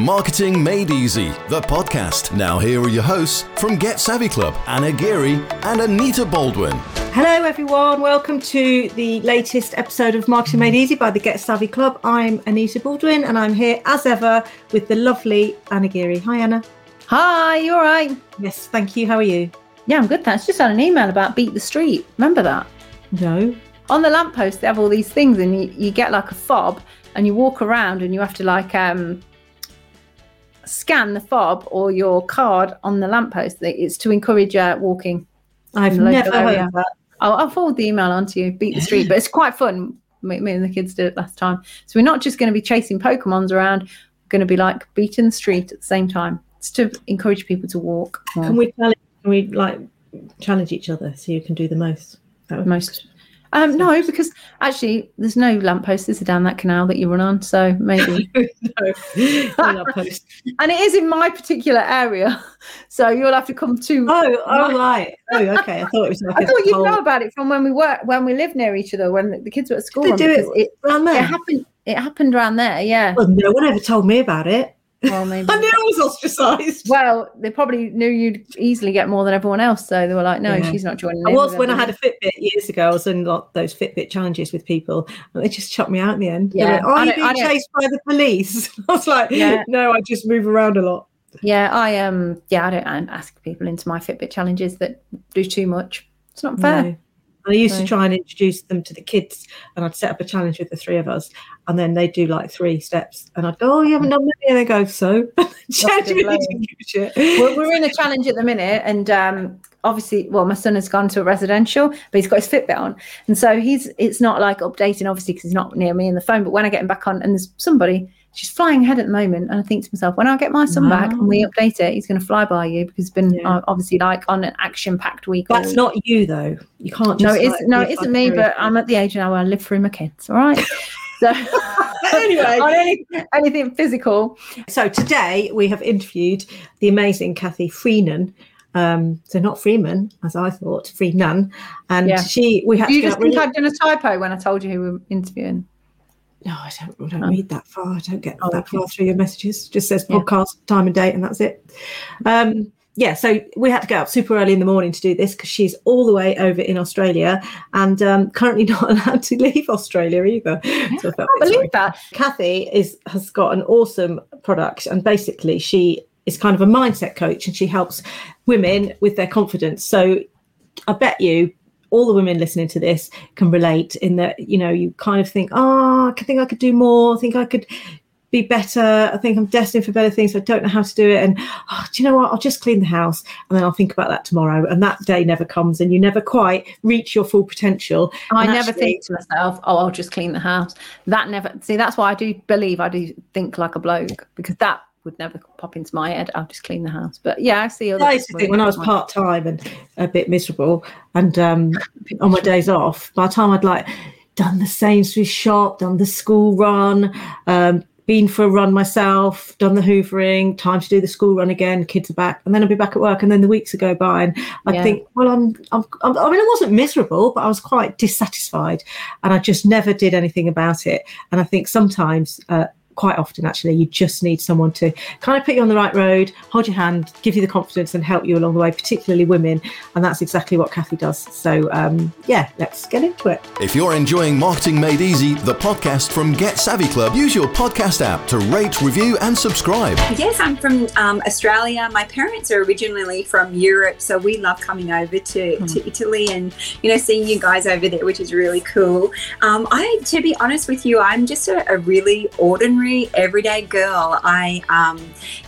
Marketing Made Easy, the podcast. Now, here are your hosts from Get Savvy Club Anna Geary and Anita Baldwin. Hello, everyone. Welcome to the latest episode of Marketing Made Easy by the Get Savvy Club. I'm Anita Baldwin and I'm here as ever with the lovely Anna Geary. Hi, Anna. Hi, you all right? Yes, thank you. How are you? Yeah, I'm good. Thanks. Just had an email about Beat the Street. Remember that? No. On the lamppost, they have all these things, and you, you get like a fob, and you walk around, and you have to like um scan the fob or your card on the lamppost. It's to encourage uh, walking. I've never heard of that. I'll, I'll, forward the email on to you. Beat the street, but it's quite fun. Me, me, and the kids did it last time. So we're not just going to be chasing Pokemons around. We're going to be like beating the street at the same time. It's to encourage people to walk. More. Can we challenge, can we like challenge each other so you can do the most? most um, no, because actually, there's no lampposts down that canal that you run on, so maybe. no, no and it is in my particular area, so you'll have to come to. Oh, oh, right. Oh, okay. I thought it was. Like I thought you'd know about it from when we work when we lived near each other when the, the kids were at school. They do it, it around there. It happened. It happened around there. Yeah. Well, no one ever told me about it. Well, maybe. I knew I was ostracised. Well, they probably knew you'd easily get more than everyone else, so they were like, "No, yeah. she's not joining." I was when I had a Fitbit years ago. I was in like, those Fitbit challenges with people, and they just shut me out in the end. Yeah, like, "Are you being chased by the police?" I was like, yeah. "No, I just move around a lot." Yeah, I um, yeah, I don't I ask people into my Fitbit challenges that do too much. It's not fair. No. I used to try and introduce them to the kids, and I'd set up a challenge with the three of us, and then they'd do like three steps, and I'd go, "Oh, you haven't done many," and they go, "So." we're, we're in a challenge at the minute, and um, obviously, well, my son has gone to a residential, but he's got his Fitbit on, and so he's it's not like updating, obviously, because he's not near me in the phone. But when I get him back on, and there's somebody she's flying ahead at the moment. And I think to myself, when I get my son wow. back and we update it, he's going to fly by you because it's been yeah. uh, obviously like on an action packed week. That's not you though. You can't. no, it's like, no, it isn't me. But I'm at the age now where I live through my kids. All right. So anyway, on any, anything physical. So today we have interviewed the amazing Kathy Freenan. Um, so not Freeman, as I thought, Freenan, and yeah. she. We had. you just think really... I'd done a typo when I told you who we were interviewing? No, I don't. I don't read that far. I don't get oh, that far through your messages. Just says podcast yeah. time and date, and that's it. Um, yeah, so we had to get up super early in the morning to do this because she's all the way over in Australia and um, currently not allowed to leave Australia either. Yeah, so I, I believe sorry. that. Kathy is has got an awesome product, and basically she is kind of a mindset coach, and she helps women with their confidence. So I bet you all the women listening to this can relate in that you know you kind of think oh i think i could do more. I think i could be better. I think i'm destined for better things. I don't know how to do it. And oh, do you know what? I'll just clean the house and then i'll think about that tomorrow. And that day never comes and you never quite reach your full potential. I never think to myself oh i'll just clean the house. That never see that's why i do believe i do think like a bloke because that would never pop into my head. I'll just clean the house. But yeah, I see. Other I used to think when I was part time and a bit miserable, and um, on my days off, by the time I'd like done the Sainsbury's shop, done the school run, um, been for a run myself, done the hoovering, time to do the school run again, kids are back, and then I'll be back at work, and then the weeks would go by, and I yeah. think, well, I'm, I'm, I'm, I mean, I wasn't miserable, but I was quite dissatisfied, and I just never did anything about it. And I think sometimes uh, quite often actually. You just need someone to kind of put you on the right road hold your hand give you the confidence and help you along the way particularly women. And that's exactly what kathy does. So um, yeah let's get into it. If you're enjoying marketing made easy the podcast from get savvy club use your podcast app to rate review and subscribe. Yes i'm from um, australia. My parents are originally from europe so we love coming over to, mm. to italy and you know seeing you guys over there which is really cool. Um, i to be honest with you i'm just a, a really ordinary ordinary, everyday girl. I, um,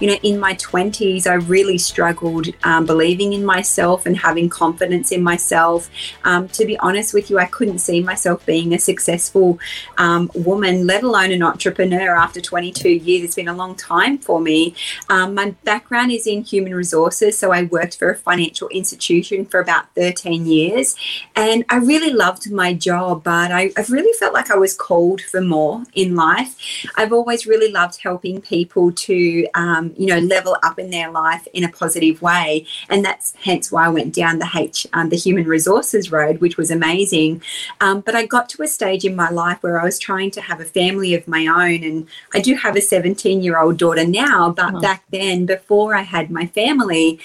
you know, in my 20s, I really struggled um, believing in myself and having confidence in myself. Um, to be honest with you, I couldn't see myself being a successful um, woman, let alone an entrepreneur after 22 years. It's been a long time for me. Um, my background is in human resources, so I worked for a financial institution for about 13 years. And I really loved my job, but I, I really felt like I was called for more in life. I've always always really loved helping people to, um, you know, level up in their life in a positive way. And that's hence why I went down the H, um, the human resources road, which was amazing. Um, but I got to a stage in my life where I was trying to have a family of my own. And I do have a 17 year old daughter now, but oh. back then, before I had my family,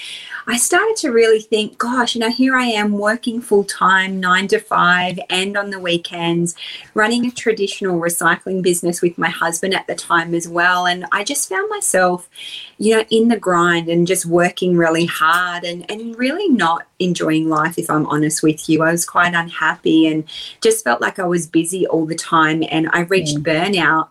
I started to really think, gosh, you know, here I am working full time, nine to five, and on the weekends, running a traditional recycling business with my husband at the time as well. And I just found myself, you know, in the grind and just working really hard and, and really not enjoying life, if I'm honest with you. I was quite unhappy and just felt like I was busy all the time and I reached mm. burnout.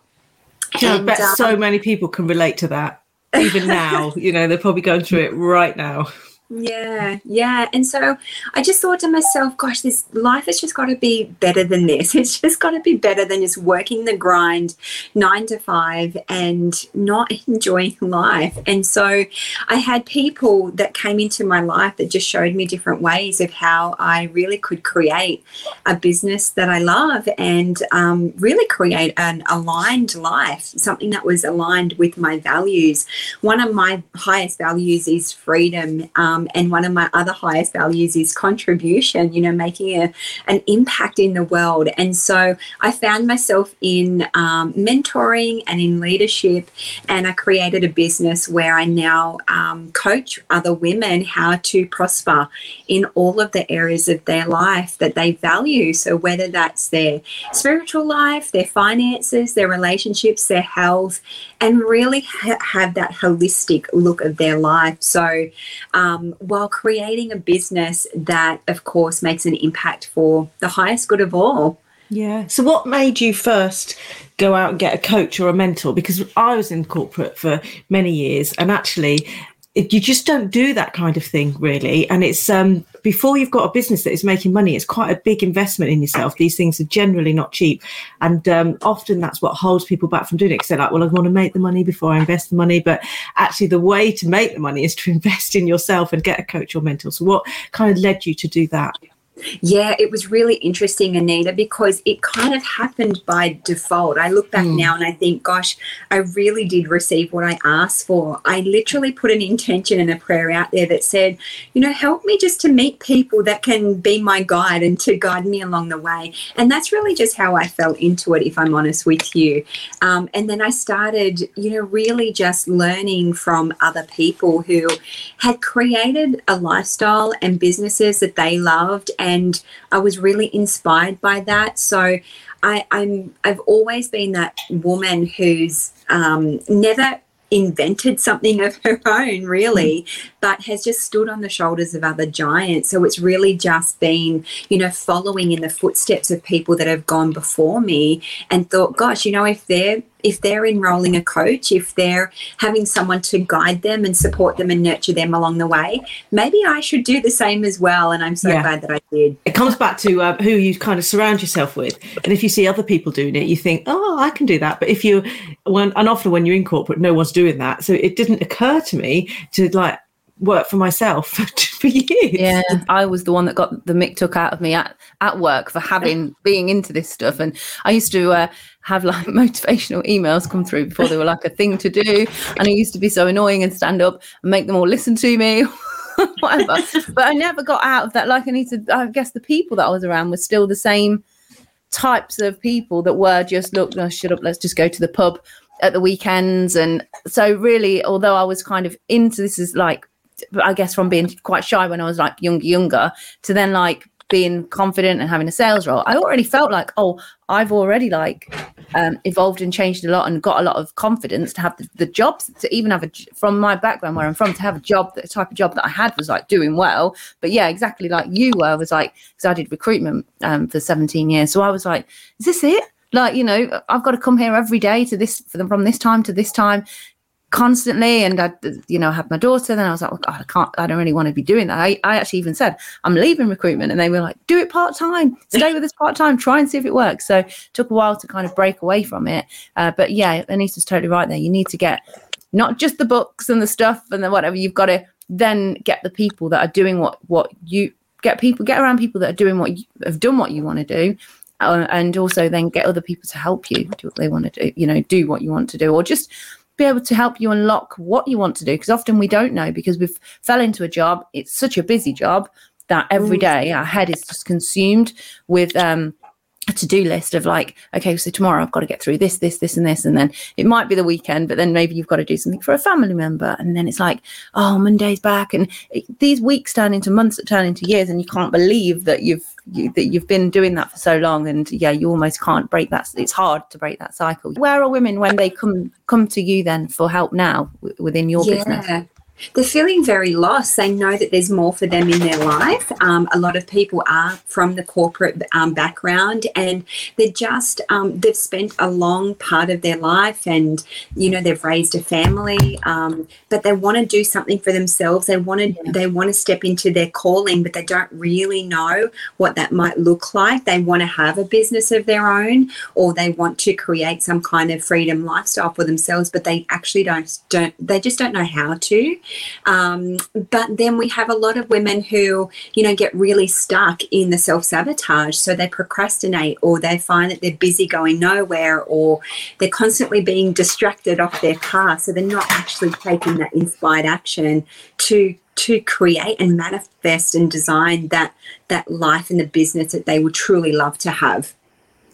Yeah, and, I bet um, so many people can relate to that even now, you know, they're probably going through it right now. Yeah, yeah. And so I just thought to myself, gosh, this life has just got to be better than this. It's just got to be better than just working the grind nine to five and not enjoying life. And so I had people that came into my life that just showed me different ways of how I really could create a business that I love and um, really create an aligned life, something that was aligned with my values. One of my highest values is freedom. Um, um, and one of my other highest values is contribution, you know, making a, an impact in the world. And so I found myself in um, mentoring and in leadership. And I created a business where I now um, coach other women how to prosper in all of the areas of their life that they value. So whether that's their spiritual life, their finances, their relationships, their health, and really ha- have that holistic look of their life. So, um, Um, while creating a business that, of course, makes an impact for the highest good of all. Yeah. So, what made you first go out and get a coach or a mentor? Because I was in corporate for many years, and actually, you just don't do that kind of thing really. And it's um before you've got a business that is making money it's quite a big investment in yourself. These things are generally not cheap. And um, often that's what holds people back from doing it because they're like well i want to make the money before i invest the money. But actually the way to make the money is to invest in yourself and get a coach or mentor. So what kind of led you to do that yeah, it was really interesting, Anita, because it kind of happened by default. I look back mm. now and I think, gosh, I really did receive what I asked for. I literally put an intention and a prayer out there that said, you know, help me just to meet people that can be my guide and to guide me along the way. And that's really just how I fell into it, if I'm honest with you. Um, and then I started, you know, really just learning from other people who had created a lifestyle and businesses that they loved and I was really inspired by that. So I, I'm I've always been that woman who's um, never invented something of her own, really, but has just stood on the shoulders of other giants. So it's really just been, you know, following in the footsteps of people that have gone before me and thought, gosh, you know, if they're if they're enrolling a coach, if they're having someone to guide them and support them and nurture them along the way, maybe I should do the same as well. And I'm so yeah. glad that I did. It comes back to uh, who you kind of surround yourself with. And if you see other people doing it, you think, oh, I can do that. But if you, when, and often when you're in corporate, no one's doing that. So it didn't occur to me to like, work for myself for years. Yeah, I was the one that got the mick took out of me at, at work for having being into this stuff. And I used to uh, have like motivational emails come through before they were like a thing to do. And I used to be so annoying and stand up and make them all listen to me. whatever. but I never got out of that. Like I need to I guess the people that I was around were still the same types of people that were just look, no, shut up, let's just go to the pub at the weekends. And so really, although I was kind of into this is like I guess from being quite shy when I was like younger, younger to then like being confident and having a sales role, I already felt like, oh, I've already like um, evolved and changed a lot and got a lot of confidence to have the, the jobs to even have a from my background where I'm from to have a job the type of job that I had was like doing well. But yeah, exactly like you were was like because I did recruitment um, for 17 years, so I was like, is this it? Like you know, I've got to come here every day to this from this time to this time constantly and I you know had my daughter then I was like oh God, I can't I don't really want to be doing that. I, I actually even said I'm leaving recruitment and they were like do it part-time. Stay with us part-time. Try and see if it works. So it took a while to kind of break away from it. Uh, but yeah Anita's totally right there. You need to get not just the books and the stuff and the whatever you've got to then get the people that are doing what what you get people get around people that are doing what you have done what you want to do uh, and also then get other people to help you do what they want to do you know do what you want to do or just be able to help you unlock what you want to do because often we don't know because we've fell into a job it's such a busy job that every day our head is just consumed with um a to-do list of like okay so tomorrow i've got to get through this this this and this and then it might be the weekend but then maybe you've got to do something for a family member and then it's like oh monday's back and it, these weeks turn into months that turn into years and you can't believe that you've you, that you've been doing that for so long and yeah you almost can't break that it's hard to break that cycle where are women when they come come to you then for help now w- within your Yeah. business They're feeling very lost. They know that there's more for them in their life. Um, a lot of people are from the corporate um, background, and they're just um, they've spent a long part of their life, and you know they've raised a family, um, but they want to do something for themselves. They want to they want to step into their calling, but they don't really know what that might look like. They want to have a business of their own, or they want to create some kind of freedom lifestyle for themselves, but they actually don't don't they just don't know how to. Um, but then we have a lot of women who, you know, get really stuck in the self sabotage. So they procrastinate or they find that they're busy going nowhere or they're constantly being distracted off their path. So they're not actually taking that inspired action to to create and manifest and design that that life and the business that they would truly love to have.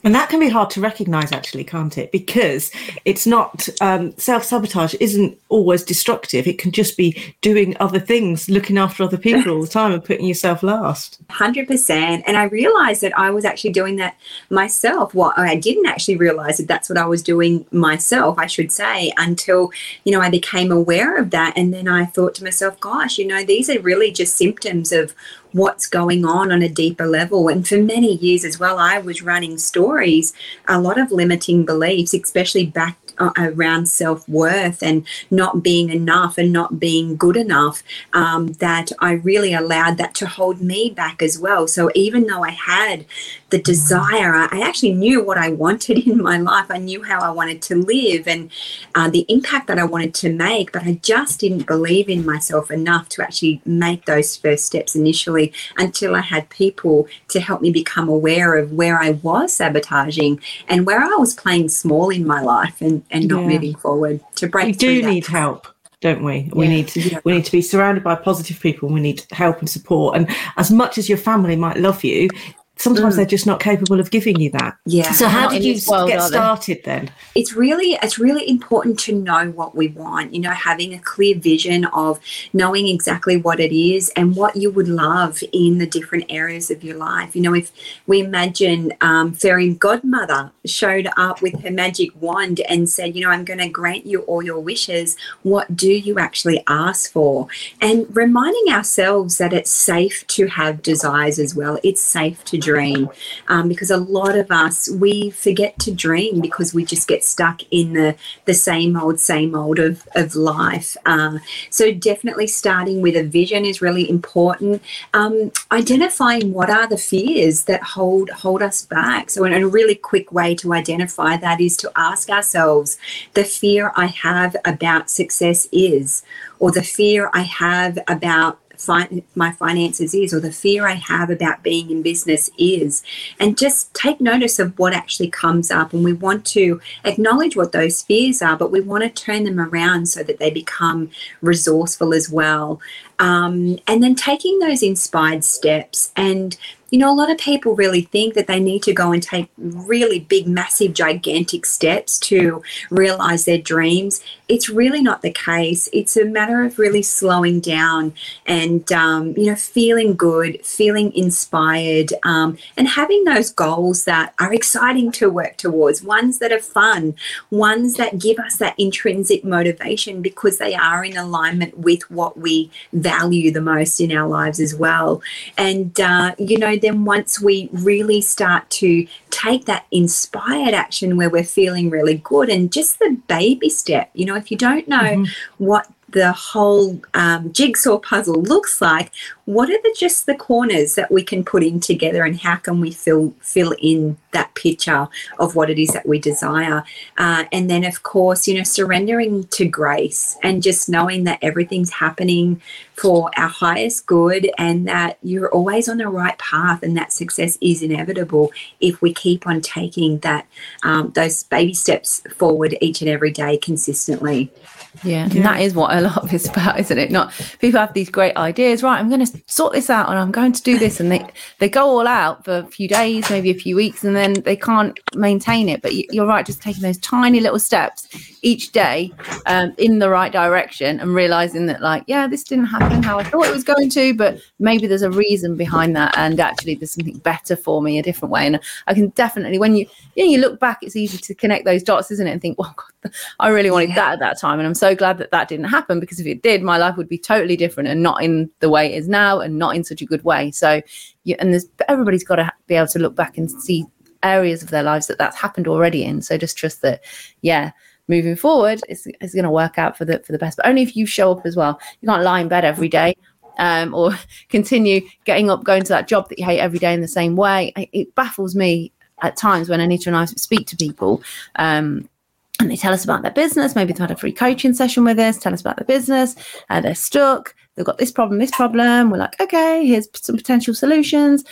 And that can be hard to recognize, actually, can't it? Because it's not um, self sabotage isn't always destructive. It can just be doing other things, looking after other people all the time, and putting yourself last. Hundred percent. And I realized that I was actually doing that myself. Well, I didn't actually realize that that's what I was doing myself, I should say, until, you know, I became aware of that. And then I thought to myself, gosh, you know, these are really just symptoms of what's going on on a deeper level. And for many years as well, I was running stories, a lot of limiting beliefs, especially back uh, around self worth and not being enough and not being good enough, um, that I really allowed that to hold me back as well. So even though I had the desire, I actually knew what I wanted in my life. I knew how I wanted to live and uh, the impact that I wanted to make, but I just didn't believe in myself enough to actually make those first steps initially until I had people to help me become aware of where I was sabotaging and where I was playing small in my life and, and not Yeah. moving forward to break We do that. need help, don't we? We Yeah. need Yeah. we need to be surrounded by positive people. We need help and support. And as much as your family might love you, sometimes Mm. they're just not capable of giving you that. Yeah. So how did you world, get started then? it's really it's really important to know what we want you know having a clear vision of knowing exactly what it is and what you would love in the different areas of your life you know if we imagine um, fairy godmother showed up with her magic wand and said you know i'm going to grant you all your wishes what do you actually ask for and reminding ourselves that it's safe to have desires as well it's safe to dream um, because a lot of us we forget to dream because we just get stuck in the the same old same old of of life. Uh, so definitely starting with a vision is really important. Um, identifying what are the fears that hold hold us back. So a really quick way to identify that is to ask ourselves the fear i have about success is or the fear i have about fin- my finances is or the fear I have about being in business is. And just take notice of what actually comes up and we want to acknowledge what those fears are but we want to turn them around so that they become resourceful as well. Um, and then taking those inspired steps and you know, a lot of people really think that they need to go and take really big, massive, gigantic steps to realize their dreams. It's really not the case. It's a matter of really slowing down and, um, you know, feeling good, feeling inspired, um, and having those goals that are exciting to work towards, ones that are fun, ones that give us that intrinsic motivation because they are in alignment with what we value the most in our lives as well. And, uh, you know, then once we really start to take that inspired action where we're feeling really good and just the baby step, you know, if you don't know mm-hmm. what the whole um, jigsaw puzzle looks like, what are the just the corners that we can put in together, and how can we fill fill in that picture of what it is that we desire? Uh, and then, of course, you know, surrendering to grace and just knowing that everything's happening for our highest good, and that you're always on the right path, and that success is inevitable if we keep on taking that um, those baby steps forward each and every day consistently. Yeah, and that is what a lot of it's about, isn't it? Not people have these great ideas, right? I'm going to sort this out, and I'm going to do this, and they they go all out for a few days, maybe a few weeks, and then they can't maintain it. But you're right, just taking those tiny little steps each day um, in the right direction, and realizing that, like, yeah, this didn't happen how I thought it was going to, but maybe there's a reason behind that, and actually there's something better for me, a different way. And I can definitely, when you you, know, you look back, it's easy to connect those dots, isn't it? And think, well, God, I really wanted yeah. that at that time, and I'm so glad that that didn't happen because if it did, my life would be totally different and not in the way it is now and not in such a good way. So, you, and there's everybody's got to be able to look back and see areas of their lives that that's happened already in. So just trust that, yeah, moving forward, it's, it's going to work out for the for the best. But only if you show up as well. You can't lie in bed every day. Um, or continue getting up, going to that job that you hate every day in the same way. It baffles me at times when Anita and I speak to people um, and they tell us about their business. Maybe they've had a free coaching session with us, tell us about the business. Uh, they're stuck. They've got this problem, this problem. We're like, okay, here's some potential solutions.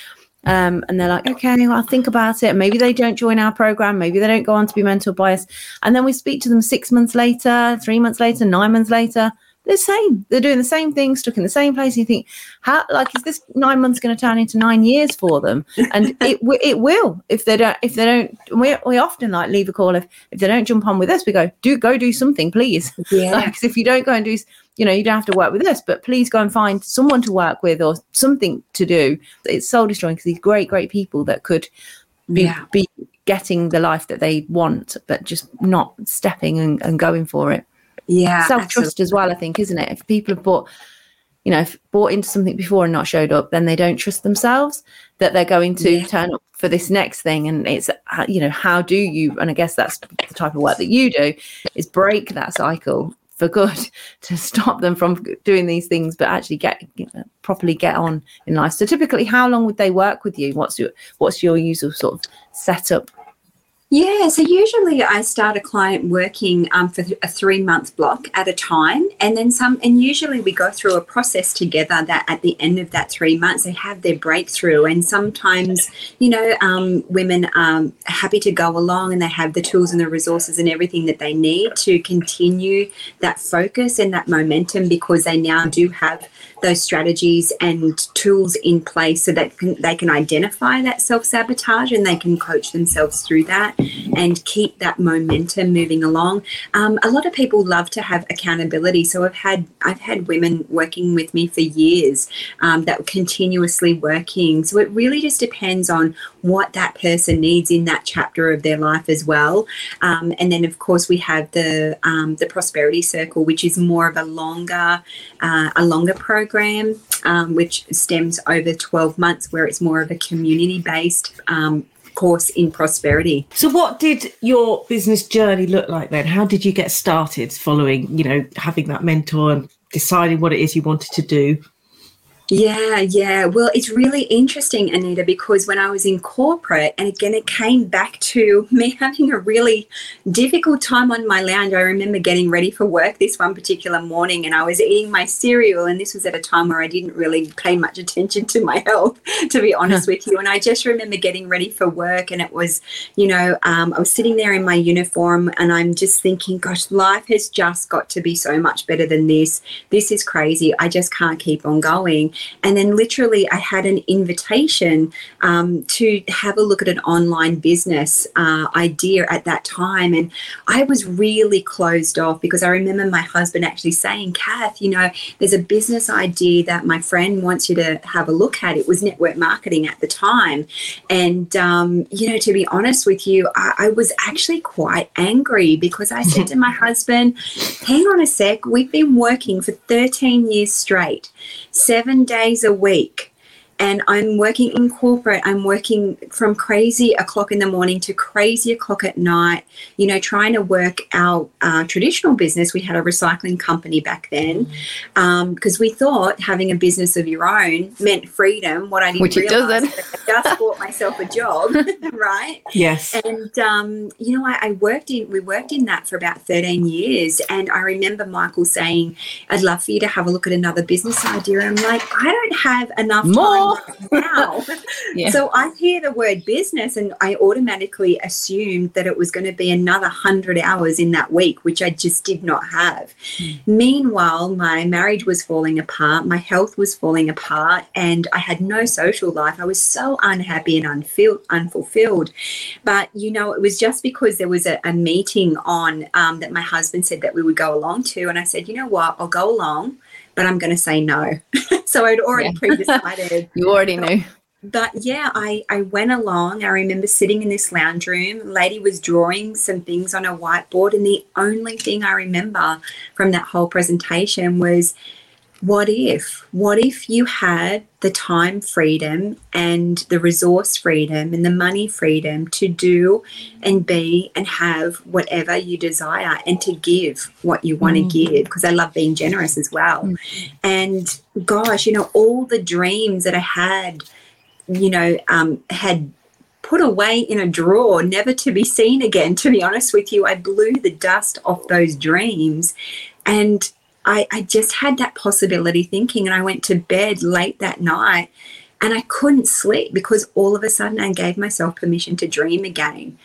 Um, and they're like, okay, well, I'll think about it. Maybe they don't join our program. Maybe they don't go on to be mentored by us. And then we speak to them six months later, three months later, nine months later the same. They're doing the same thing, stuck in the same place. You think, how like is this nine months going to turn into nine years for them? And it it will if they don't if they don't. We we often like leave a call if if they don't jump on with us. We go do go do something, please. Yeah. Like if you don't go and do, you know, you don't have to work with us, but please go and find someone to work with or something to do. It's soul destroying because these great great people that could be yeah. be getting the life that they want, but just not stepping and, and going for it yeah self trust as well i think isn't it? If people have bought you know bought into something before and not showed up then they don't trust themselves that they're going to yeah. turn up for this next thing. And it's uh, you know how do you and i guess that's the type of work that you do is break that cycle for good to stop them from doing these things but actually get you know, properly get on in life. So typically how long would they work with you? What's your what's your usual sort of setup yeah, so usually I start a client working um, for a three month block at a time, and then some. And usually we go through a process together that at the end of that three months they have their breakthrough. And sometimes, you know, um, women are happy to go along and they have the tools and the resources and everything that they need to continue that focus and that momentum because they now do have those strategies and tools in place so that can, they can identify that self sabotage and they can coach themselves through that and keep that momentum moving along. Um, a lot of people love to have accountability, so I've had I've had women working with me for years um, that were continuously working. So it really just depends on what that person needs in that chapter of their life as well. Um, and then of course we have the um, the prosperity circle, which is more of a longer uh, a longer program, um, which stems over 12 months, where it's more of a community based um, course in prosperity. So, what did your business journey look like then? How did you get started following, you know, having that mentor and deciding what it is you wanted to do? Yeah, yeah. Well, it's really interesting, Anita, because when I was in corporate, and again, it came back to me having a really difficult time on my lounge. I remember getting ready for work this one particular morning, and I was eating my cereal, and this was at a time where I didn't really pay much attention to my health, to be honest with you. And I just remember getting ready for work, and it was, you know, um, I was sitting there in my uniform, and I'm just thinking, gosh, life has just got to be so much better than this. This is crazy. I just can't keep on going. And then literally, I had an invitation um, to have a look at an online business uh, idea at that time. And I was really closed off because I remember my husband actually saying, Kath, you know, there's a business idea that my friend wants you to have a look at. It was network marketing at the time. And, um, you know, to be honest with you, I, I was actually quite angry because I said to my husband, hang on a sec, we've been working for 13 years straight seven days a week. And I'm working in corporate. I'm working from crazy o'clock in the morning to crazy o'clock at night, you know, trying to work our uh, traditional business. We had a recycling company back then because um, we thought having a business of your own meant freedom. What I didn't Which it realize doesn't. I just bought myself a job, right? Yes. And um, you know, I, I worked in we worked in that for about 13 years. And I remember Michael saying, I'd love for you to have a look at another business idea. I'm like, I don't have enough More. time right now. Yeah. So I hear the word business and I automatically assumed that it was going to be another hundred hours in that week, which I just did not have. Meanwhile, my marriage was falling apart, my health was falling apart, and I had no social life. I was so unhappy and unfulfilled. But you know, it was just because there was a, a meeting on um, that my husband said that we would go along to, and I said, you know what, I'll go along, but I'm going to say no. so I'd already Yeah. pre-decided You already knew. but yeah, I, I went along. I remember sitting in this lounge room. Lady was drawing some things on a whiteboard, and the only thing I remember from that whole presentation was what if? What if you had the time freedom and the resource freedom and the money freedom to do and be and have whatever you desire and to give what you want to give? Because I love being generous as well. And gosh, you know, all the dreams that I had you know, um, had put away in a drawer, never to be seen again. To be honest with you, I blew the dust off those dreams. And I, I just had that possibility thinking, and I went to bed late that night and I couldn't sleep because all of a sudden I gave myself permission to dream again.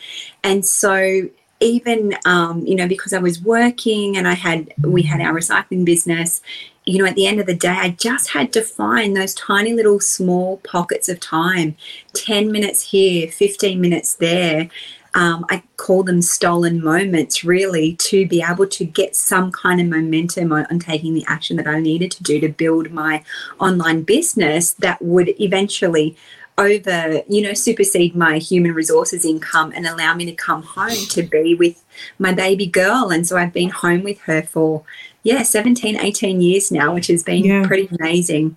And so, even um, you know, because I was working and I had we had our recycling business, you know, at the end of the day, I just had to find those tiny little small pockets of time 10 minutes here, 15 minutes there. Um, I call them stolen moments, really, to be able to get some kind of momentum on, on taking the action that I needed to do to build my online business that would eventually over you know supersede my human resources income and allow me to come home to be with my baby girl and so i've been home with her for yeah 17 18 years now which has been Yeah. pretty amazing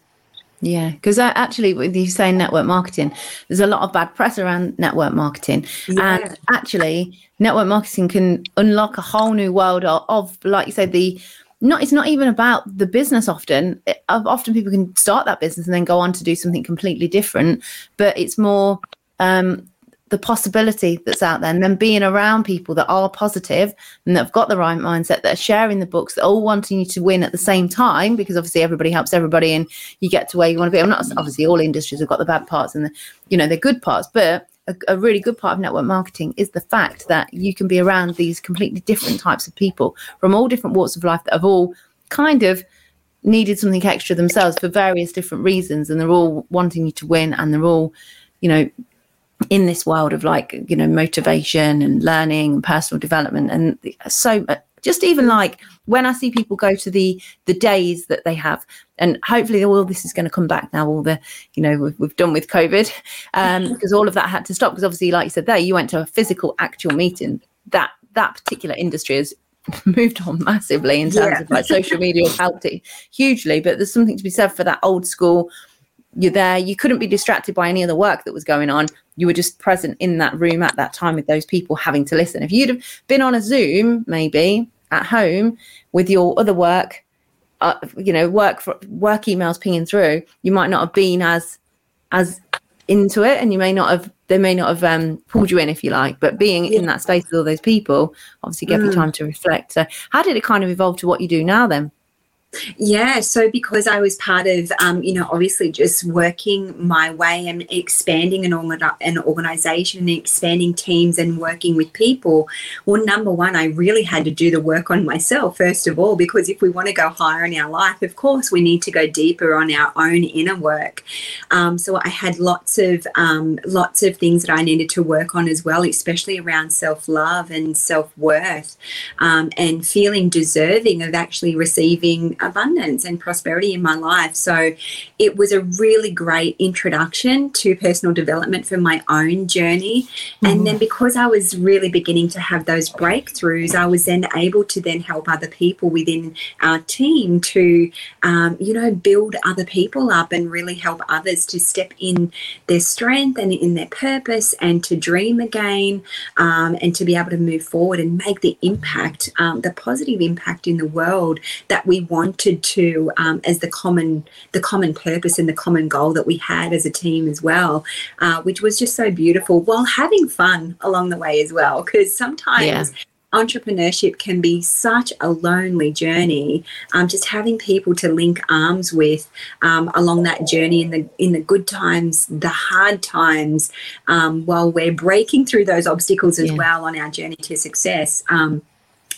Yeah, because actually, with you saying network marketing, there's a lot of bad press around network marketing, Yeah. and actually, network marketing can unlock a whole new world of, of, like you said, the not. It's not even about the business. Often, It- often people can start that business and then go on to do something completely different. But it's more um, the possibility that's out there, and then being around people that are positive and that have got the right mindset, that are sharing the books, that are all wanting you to win at the same time, because obviously everybody helps everybody, and you get to where you want to be. I'm not obviously all industries have got the bad parts and the you know the good parts, but a, a really good part of network marketing is the fact that you can be around these completely different types of people from all different walks of life that have all kind of needed something extra themselves for various different reasons and they're all wanting you to win and they're all you know in this world of like you know motivation and learning and personal development. And so uh, just even like when i see people go to the the days that they have and hopefully all this is going to come back now all the you know we've, we've done with covid um because all of that had to stop. Because obviously like you said there you went to a physical actual meeting. That that particular industry has moved on massively in terms Yeah. of like social media has helped it hugely. But there's something to be said for that old school you're there you couldn't be distracted by any other work that was going on. You were just present in that room at that time with those people having to listen. If you'd have been on a zoom maybe at home with your other work uh, you know work for work emails pinging through you might not have been as as into it and you may not have they may not have um, pulled you in if you like. But being in that space with all those people obviously gave you time to reflect. So how did it kind of evolve to what you do now then Yeah, so because I was part of, um, you know, obviously just working my way and expanding an, an organization and expanding teams and working with people, well, number one, I really had to do the work on myself, first of all, because if we want to go higher in our life, of course, we need to go deeper on our own inner work. Um, so I had lots of um, lots of things that I needed to work on as well, especially around self love and self worth, um, and feeling deserving of actually receiving abundance and prosperity in my life. So it was a really great introduction to personal development for my own journey. Mm-hmm. And then because I was really beginning to have those breakthroughs, I was then able to then help other people within our team to, um, you know, build other people up and really help others to step in their strength and in their purpose and to dream again um, and to be able to move forward and make the impact, um, the positive impact in the world that we wanted to um, as the common the common purpose and the common goal that we had as a team as well, uh, which was just so beautiful while having fun along the way as well. Because sometimes yeah entrepreneurship can be such a lonely journey. Um, just having people to link arms with um, along that journey in the in the good times, the hard times, um, while we're breaking through those obstacles as yeah. well on our journey to success.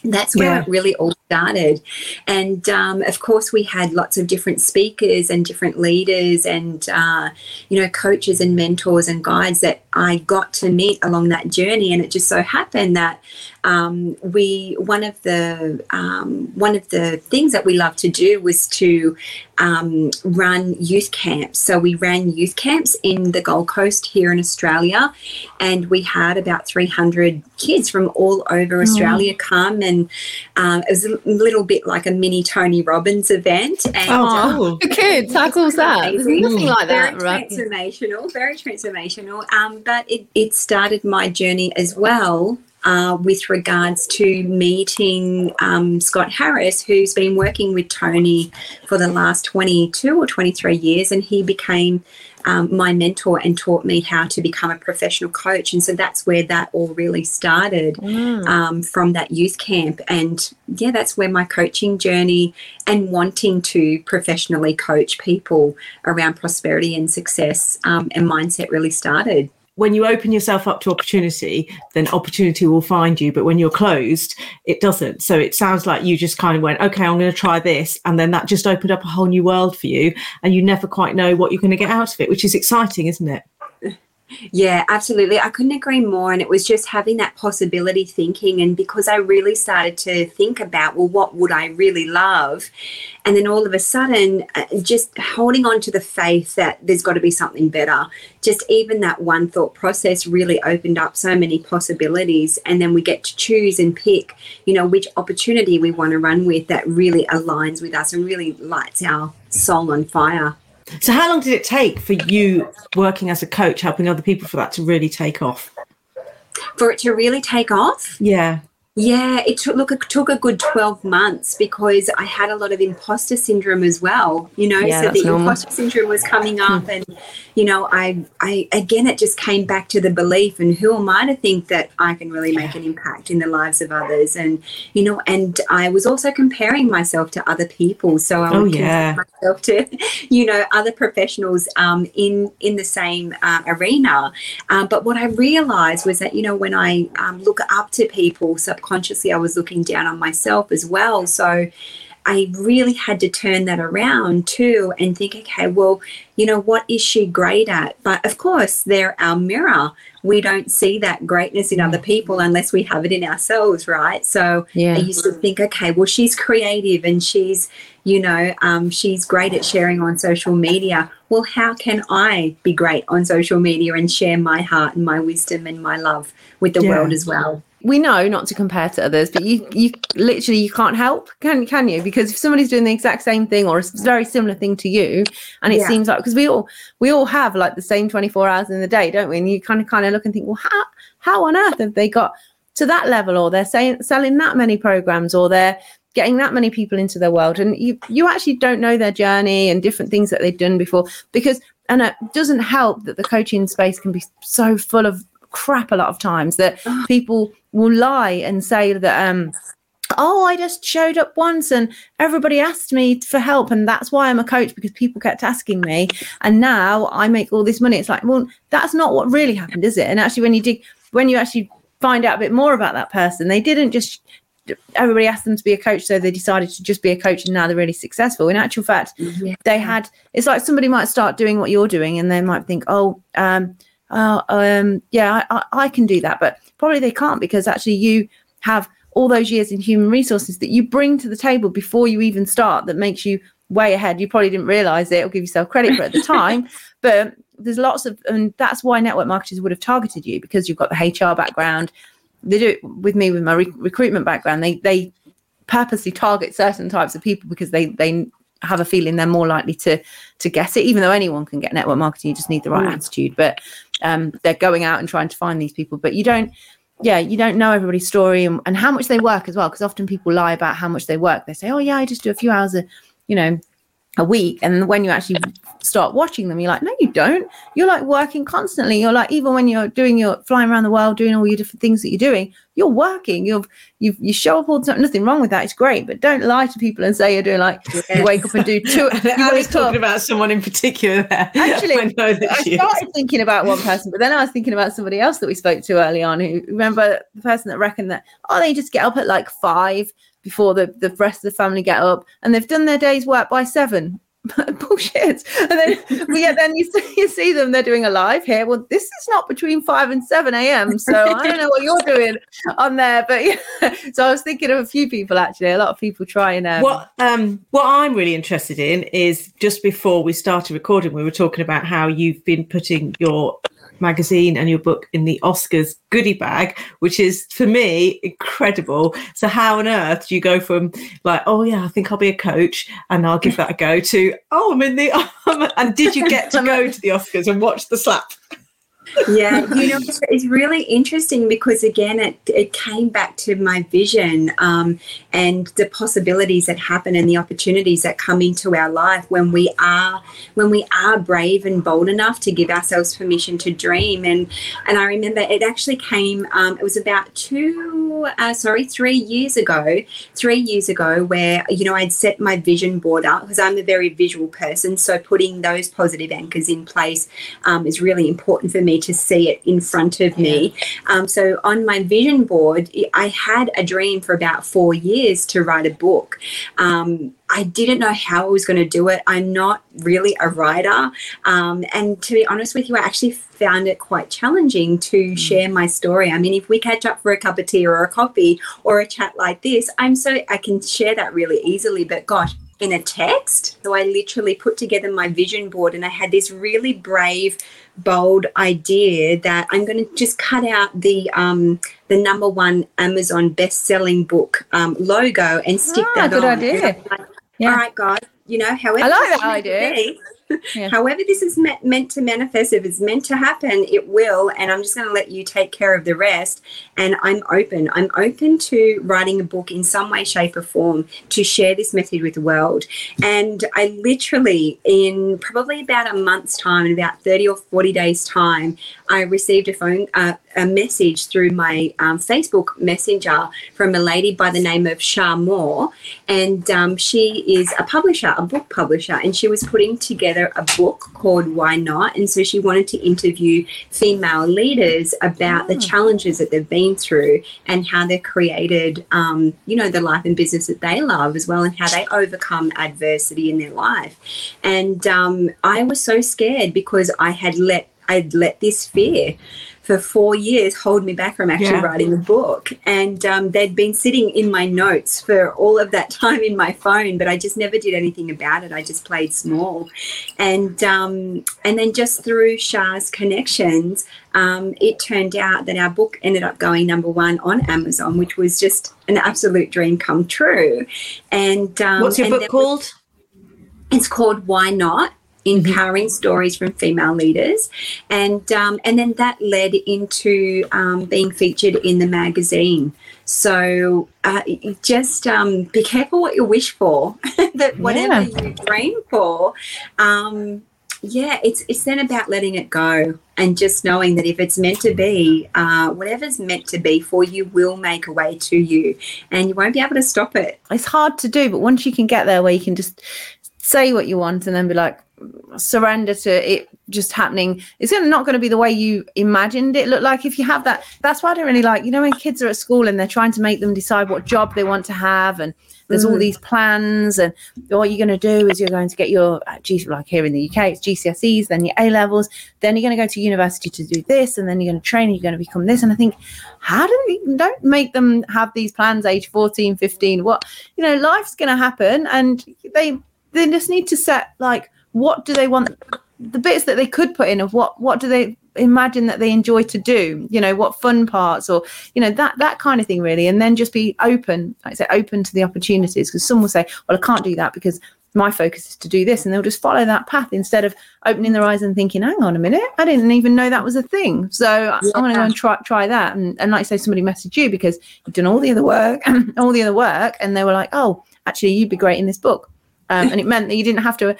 That's where yeah. it really all started. And um, of course, we had lots of different speakers and different leaders and, uh, you know, coaches and mentors and guides that I got to meet along that journey. And it just so happened that um, we one of the um, one of the things that we love to do was to um, run youth camps. So we ran youth camps in the Gold Coast here in Australia, and we had about 300 kids from all over mm. Australia come, and um, it was a little bit like a mini Tony Robbins event. And, oh, uh, kids! How cool is that? nothing like that. Very right? transformational, very transformational. But it, it started my journey as well uh, with regards to meeting um, Scott Harris, who's been working with Tony for the last 22 or 23 years, and he became um, my mentor and taught me how to become a professional coach. And so that's where that all really started mm. um, from that youth camp. And yeah, that's where my coaching journey and wanting to professionally coach people around prosperity and success um, and mindset really started when you open yourself up to opportunity, then opportunity will find you. But when you're closed, it doesn't. So it sounds like you just kind of went, okay, I'm going to try this. And then that just opened up a whole new world for you. And you never quite know what you're going to get out of it, which is exciting, isn't it? Yeah, absolutely. I couldn't agree more. And it was just having that possibility thinking. And because I really started to think about, well, what would I really love? And then all of a sudden, uh, just holding on to the faith that there's got to be something better. Just even that one thought process really opened up so many possibilities. And then we get to choose and pick, you know, which opportunity we want to run with that really aligns with us and really lights our soul on fire. So, how long did it take for you working as a coach, helping other people for that to really take off? For it to really take off? Yeah. Yeah, it took look it took a good twelve months because I had a lot of imposter syndrome as well. You know, yeah, so the normal. imposter syndrome was coming hmm. up, and you know, I I again it just came back to the belief and who am I to think that I can really make an impact in the lives of others, and you know, and I was also comparing myself to other people, so I would oh, yeah. compare myself to you know other professionals um, in in the same uh, arena. Um, but what I realized was that you know when I um, look up to people, so subconsciously I was looking down on myself as well. So I really had to turn that around too and think, okay, well, you know, what is she great at? But of course, they're our mirror. We don't see that greatness in other people unless we have it in ourselves, right? So yeah. I used to think, okay, well, she's creative and she's, you know, um, she's great at sharing on social media. Well, how can I be great on social media and share my heart and my wisdom and my love with the yeah. world as well? We know not to compare to others, but you you literally you can't help, can can you? Because if somebody's doing the exact same thing or a very similar thing to you, and it yeah. seems like because we all we all have like the same twenty four hours in the day, don't we? And you kind of kind of look and think, well, how how on earth have they got to that level, or they're saying selling that many programs, or they're getting that many people into their world, and you you actually don't know their journey and different things that they've done before because and it doesn't help that the coaching space can be so full of crap a lot of times that people will lie and say that um oh i just showed up once and everybody asked me for help and that's why i'm a coach because people kept asking me and now i make all this money. It's like well that's not what really happened is it? And actually when you dig when you actually find out a bit more about that person they didn't just everybody asked them to be a coach so they decided to just be a coach and now they're really successful. In actual fact yeah. they had it's like somebody might start doing what you're doing and they might think oh um uh, um, yeah, I, I, can do that, but probably they can't because actually you have all those years in human resources that you bring to the table before you even start that makes you way ahead. You probably didn't realize it or give yourself credit for it at the time, but there's lots of, and that's why network marketers would have targeted you because you've got the HR background. They do it with me with my re- recruitment background. They they purposely target certain types of people because they they have a feeling they're more likely to to get it. Even though anyone can get network marketing, you just need the right mm. attitude. But um, they're going out and trying to find these people. But you don't yeah, you don't know everybody's story and, and how much they work as well. Because often people lie about how much they work. They say, "Oh yeah, I just do a few hours a, you know, a week." And when you actually start watching them, you're like, "No, you don't. You're like working constantly. You're like even when you're doing your flying around the world, doing all your different things that you're doing, you're working. You've you you show up all the time. Nothing wrong with that. It's great, but don't lie to people and say you're doing like you wake up and do two. I was talking about someone in particular there. Actually, I, I started is. thinking about one person, but then I was thinking about somebody else that we spoke to early on. Who remember the person that reckoned that oh they just get up at like five before the the rest of the family get up, and they've done their day's work by seven. bullshit. And then yeah, then you see, you see them, they're doing a live here. Well, this is not between 5 and 7 a.m. So I don't know what you're doing on there. But yeah. So I was thinking of a few people actually. A lot of people trying um, what um what I'm really interested in is just before we started recording, we were talking about how you've been putting your magazine and your book in the Oscars goodie bag, which is for me incredible. So, how on earth do you go from like, oh yeah, I think I'll be a coach and I'll give that a go to, oh, I'm in the, and did you get to go to the Oscars and watch the slap? Yeah, you know, it's, it's, really interesting because again, it, it came back to my vision um, and the possibilities that happen and the opportunities that come into our life when we are when we are brave and bold enough to give ourselves permission to dream. And and I remember it actually came. Um, it was about two, uh, sorry, three years ago. Three years ago, where you know I'd set my vision board up because I'm a very visual person. So putting those positive anchors in place um, is really important for me to see it in front of me. Um, so on my vision board, I had a dream for about four years to write a book. Um, I didn't know how I was going to do it. I'm not really a writer. Um, and to be honest with you, I actually found it quite challenging to mm. share my story. I mean, if we catch up for a cup of tea or a coffee or a chat like this, I'm so I can share that really easily. But gosh, in a text. So I literally put together my vision board and I had this really brave, bold idea that I'm going to just cut out the um, the number one Amazon best selling book um, logo and stick oh, that good on. idea. Like, yeah. All right, guys. You know, however, I like that idea. Yeah. However, this is me- meant to manifest, if it's meant to happen, it will. And I'm just going to let you take care of the rest. And I'm open. I'm open to writing a book in some way, shape, or form to share this message with the world. And I literally, in probably about a month's time, in about 30 or 40 days' time, I received a phone, uh, a message through my um, Facebook Messenger from a lady by the name of Shar Moore, and um, she is a publisher, a book publisher, and she was putting together a book called Why Not, and so she wanted to interview female leaders about oh. the ah. challenges that they've been through and how they've created, um, you know, the life and business that they love as well, and how they overcome adversity in their life. And um, I was so scared because I had let I'd let this fear for four years hold me back from actually yeah. writing a book. And um, they'd been sitting in my notes for all of that time in my phone, but I just never did anything about it. I just played small. And um, and then just through Shar's connections, um, it turned out that our book ended up going number one on Amazon, which was just an absolute dream come true. And um, what's your and book called? It's called Why Not empowering stories from female leaders, and um, and then that led into um, being featured in the magazine. So uh, just um, be careful what you wish for. that whatever yeah. you dream for, um, yeah, it's it's then about letting it go and just knowing that if it's meant to be, uh, whatever's meant to be for you will make a way to you, and you won't be able to stop it. It's hard to do, but once you can get there, where you can just say what you want and then be like surrender to it just happening. It's not going to be the way you imagined it looked like if you have that. That's why i don't really like you know when kids are at school and they're trying to make them decide what job they want to have and there's all these plans and what you're going to do is you're going to get your uh, G, like here in the uk it's gcse's then your a levels then you're going to go to university to do this and then you're going to train and you're going to become this. And i think how do we don't make them have these plans age 14 15 what you know life's going to happen and they they just need to set like what do they want the bits that they could put in of what what do they imagine that they enjoy to do you know what fun parts or you know that that kind of thing really. And then just be open like I say open to the opportunities. Because some will say well I can't do that because my focus is to do this and they'll just follow that path instead of opening their eyes and thinking hang on a minute I didn't even know that was a thing. So yeah. I'm going to go and try try that. And, and like say somebody messaged you because you've done all the other work all the other work and they were like oh actually you'd be great in this book um, and it meant that you didn't have to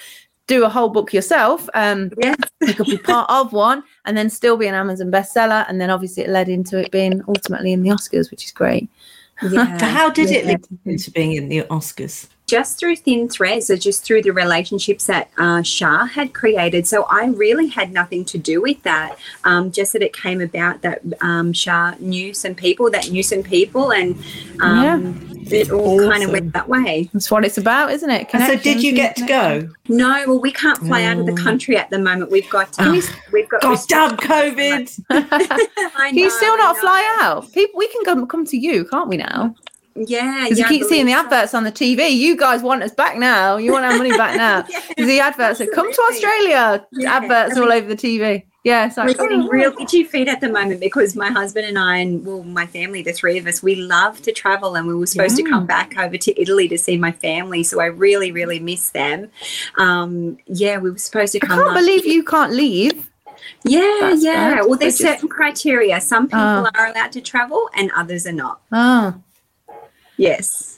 do a whole book yourself. Um, Yes. you could be part of one and then still be an Amazon bestseller. And then obviously it led into it being ultimately in the Oscars, which is great. So how did it lead into being in the Oscars? Just through thin threads or just through the relationships that uh, Shar had created. So I really had nothing to do with that. Um, just that it came about that um, Shar knew some people that knew some people, and um, it all kind of went that way. That's what it's about, isn't it? So did you get to go? No, well, we can't fly out of the country at the moment. We've got Can you- we've got God damn. COVID. I Can you still not fly out? People, we can come come to you, can't we now? Yeah, Because yeah, you keep seeing the so. adverts on the TV. You guys want us back now. You want our money back now. Yeah, the adverts that come to. Australia. Yeah, adverts I all over the TV. Yeah, it's like We're getting oh, real itchy feet at the moment because my husband and I, and well, my family, the three of us, we love to travel, and we were supposed to come back over to Italy to see my family. So I really, really miss them. Um, yeah, we were supposed to come. I can't believe year. you can't leave. Yeah, That's yeah. bad. Well, there's just- certain criteria. Some people Ah. are allowed to travel, and others are not. Oh, Yes.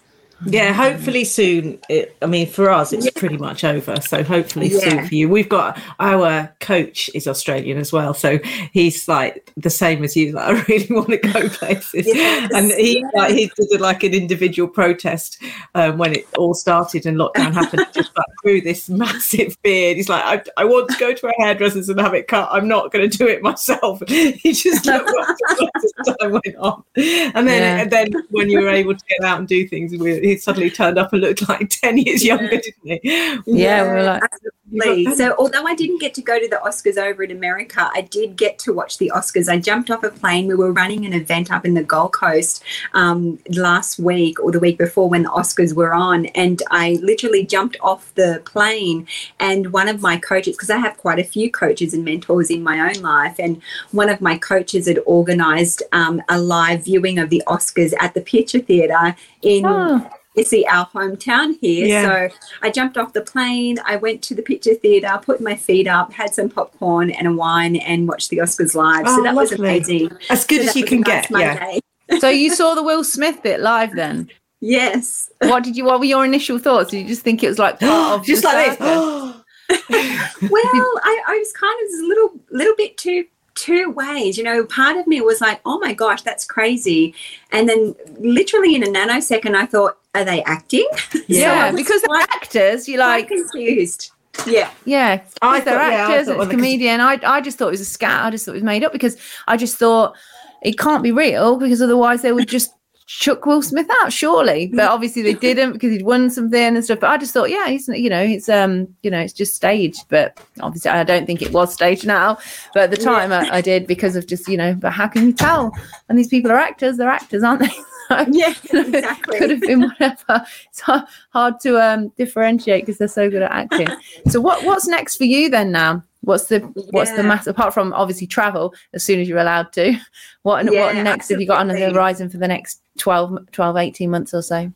Yeah, hopefully soon. It, I mean, for us, it's pretty much over. So hopefully soon for you. We've got our coach is Australian as well, so he's like the same as you. Like, I really want to go places, Yes, and he like he did like an individual protest um, when it all started and lockdown happened. Just like grew this massive beard. He's like, I, I want to go to a hairdresser's and have it cut. I'm not going to do it myself. he just looked as time went on, and then Yeah. and then when you were able to get out and do things, we, he suddenly turned up and looked like ten years younger, didn't he? Yeah, we're like- absolutely. So, although I didn't get to go to the Oscars over in America, I did get to watch the Oscars. I jumped off a plane. We were running an event up in the Gold Coast um, last week or the week before when the Oscars were on, and I literally jumped off the plane. And one of my coaches, because I have quite a few coaches and mentors in my own life, and one of my coaches had organised um, a live viewing of the Oscars at the Picture Theatre in oh. You see our hometown here. Yeah. So I jumped off the plane. I went to the picture theatre, put my feet up, had some popcorn and a wine, and watched the Oscars live. Oh, so that was lovely. amazing. As good So as you can a nice get. Yeah. So you saw the Will Smith bit live then? Yes. What did you? What were your initial thoughts? Did you just think it was like part Just like this. Well, I, I was kind of a little little bit too two ways. You know, part of me was like, oh my gosh, that's crazy. And then literally in a nanosecond I thought, are they acting? yeah, was because they're actors. You're like, confused. Yeah. yeah, I they're thought- yeah, I actors. it's comedian. I I just thought it was a scat. I just thought it was made up because I just thought it can't be real because otherwise they would just chuck Will Smith out, surely. But obviously they didn't because he'd won something and stuff. But I just thought, yeah, he's you know, it's um, you know, it's just staged. But obviously I don't think it was staged now. But at the time I, I did because of just, you know, but how can you tell? And these people are actors, they're actors, aren't they? So, Yeah, exactly. Could have been whatever. It's hard, to um differentiate because they're so good at acting. so what what's next for you then now? What's the what's the mass apart from obviously travel as soon as you're allowed to? What what Yeah, next have you got on the horizon for the next 12, 12 18 months or so?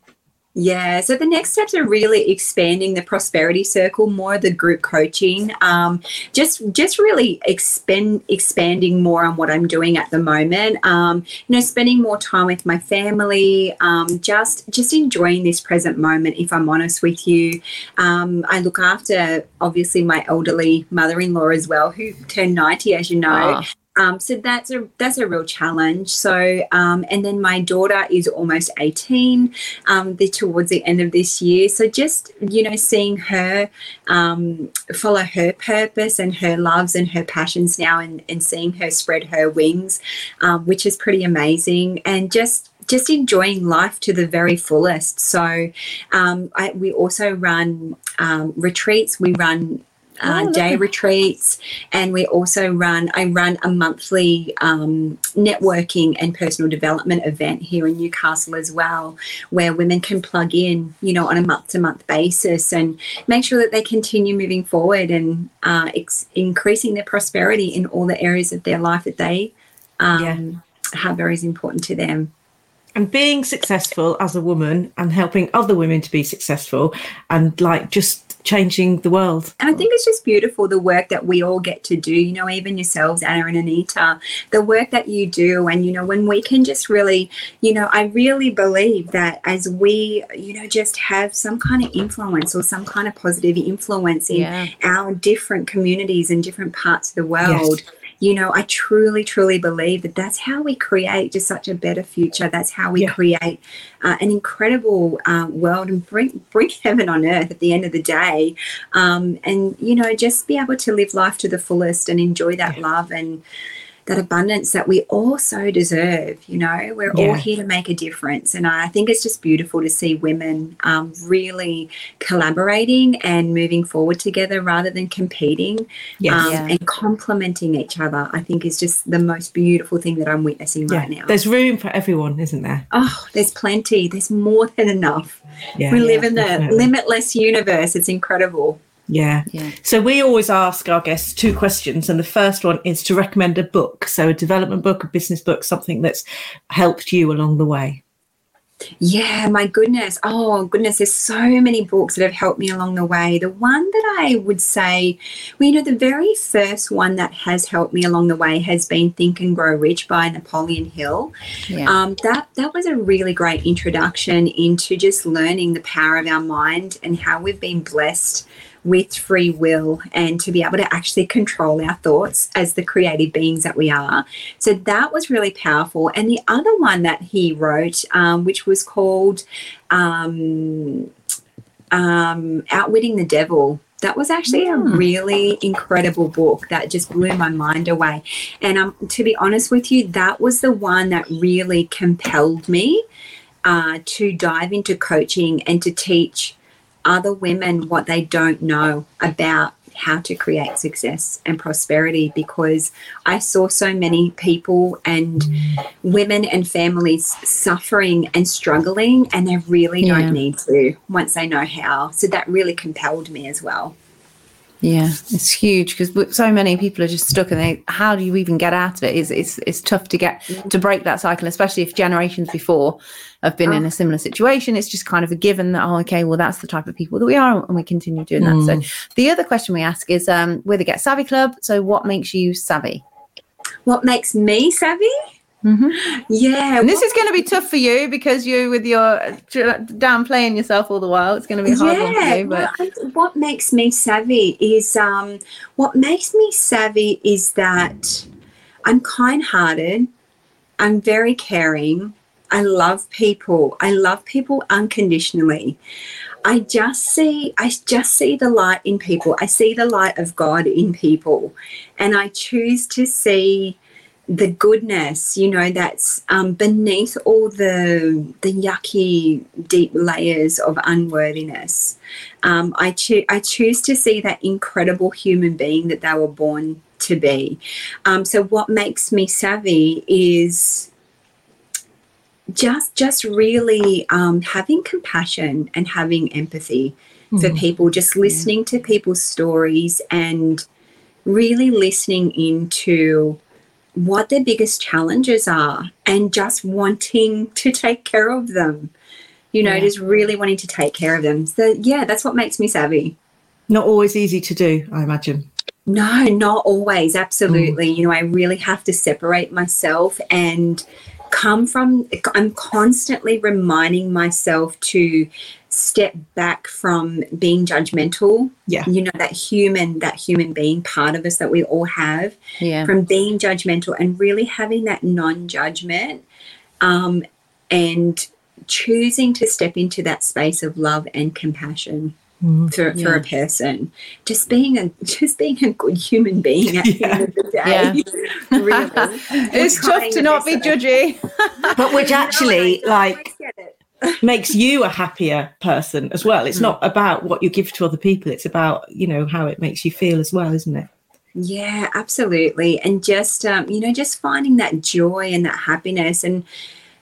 Yeah, so the next steps are really expanding the prosperity circle, more the group coaching, um, just just really expand expanding more on what I'm doing at the moment. Um, you know, spending more time with my family, um, just just enjoying this present moment. If I'm honest with you, um, I look after obviously my elderly mother-in-law as well, who turned 90, as you know. Ah, Um, so that's a that's a real challenge. So um, and then my daughter is almost eighteen. Um, the, towards the end of this year. So just you know seeing her um, follow her purpose and her loves and her passions now, and, and seeing her spread her wings, um, which is pretty amazing. And just just enjoying life to the very fullest. So um, I, we also run um, retreats. We run uh, Oh, day retreats, and we also run. I run a monthly um, networking and personal development event here in Newcastle as well, where women can plug in, you know, on a month to month basis and make sure that they continue moving forward and uh, ex- increasing their prosperity in all the areas of their life that they um, have very important to them. and being successful as a woman and helping other women to be successful and like just changing the world. And I think it's just beautiful the work that we all get to do, you know, even yourselves, Anna and Anita, the work that you do. And, you know, when we can just really, you know, I really believe that as we, you know, just have some kind of influence or some kind of positive influence in Yeah. our different communities and different parts of the world. You know, I truly, truly believe that that's how we create just such a better future. That's how we Yeah. create uh, an incredible uh, world and bring bring heaven on earth at the end of the day um, and you know just be able to live life to the fullest and enjoy that love and that abundance that we all so deserve you know we're all here to make a difference and i think it's just beautiful to see women um, really collaborating and moving forward together rather than competing Yes. um, Yeah. and complementing each other i think is just the most beautiful thing that i'm witnessing yeah. right now There's room for everyone, isn't there? oh there's plenty there's more than enough Yeah. we live in the definitely. limitless universe it's incredible Yeah. Yeah. So we always ask our guests two questions, and the first one is to recommend a book, so a development book, a business book, something that's helped you along the way. Yeah, my goodness. Oh, goodness. There's so many books that have helped me along the way. The one that I would say, well, you know, the very first one that has helped me along the way has been Think and Grow Rich by Napoleon Hill. Yeah. Um, that that was a really great introduction into just learning the power of our mind and how we've been blessed with free will and to be able to actually control our thoughts as the creative beings that we are. So that was really powerful. And the other one that he wrote, um, which was called um, um, Outwitting the Devil. That was actually a really incredible book that just blew my mind away. And um, to be honest with you, that was the one that really compelled me uh, to dive into coaching and to teach other women what they don't know about how to create success and prosperity because I saw so many people and women and families suffering and struggling, and they really Yeah. don't need to once they know how. So that really compelled me as well. Yeah, it's huge because so many people are just stuck, and they how do you even get out of it? It's it's it's tough to get mm. to break that cycle, especially if generations before have been in a ah. similar situation. It's just kind of a given that oh, okay, well that's the type of people that we are, and we continue doing that. So mm. the other question we ask is, um, we're the Get Savvy Club. So what makes you savvy? What makes me savvy? Mhm. Yeah. And this is going to be tough for you because you with your downplaying yourself all the while. It's going to be hard for you, well, but I- what makes me savvy is um, what makes me savvy is that I'm kind-hearted. I'm very caring. I love people. I love people unconditionally. I just see I just see the light in people. I see the light of God in people, and I choose to see the goodness, you know, that's um, beneath all the the yucky deep layers of unworthiness. Um, I choose I choose to see that incredible human being that they were born to be. Um, so what makes me savvy is just just really um, having compassion and having empathy for people, just listening to people's stories and really listening into what their biggest challenges are and just wanting to take care of them. You know, Yeah. just really wanting to take care of them. So yeah, that's what makes me savvy. Not always easy to do, I imagine. No, not always. Absolutely. Mm. You know, I really have to separate myself and come from, I'm constantly reminding myself to step back from being judgmental. Yeah. You know, that human, that human being part of us that we all have, Yeah. from being judgmental and really having that non judgment um, and choosing to step into that space of love and compassion. Mm. For, for Yeah. a person, just being a just being a good human being at the end of the day. really. it's tough to not be judgy. But which actually, No, like, get it. Makes you a happier person as well. It's not about what you give to other people. It's about, you know, how it makes you feel as well, isn't it? Yeah, absolutely. And just, um, you know, just finding that joy and that happiness. And,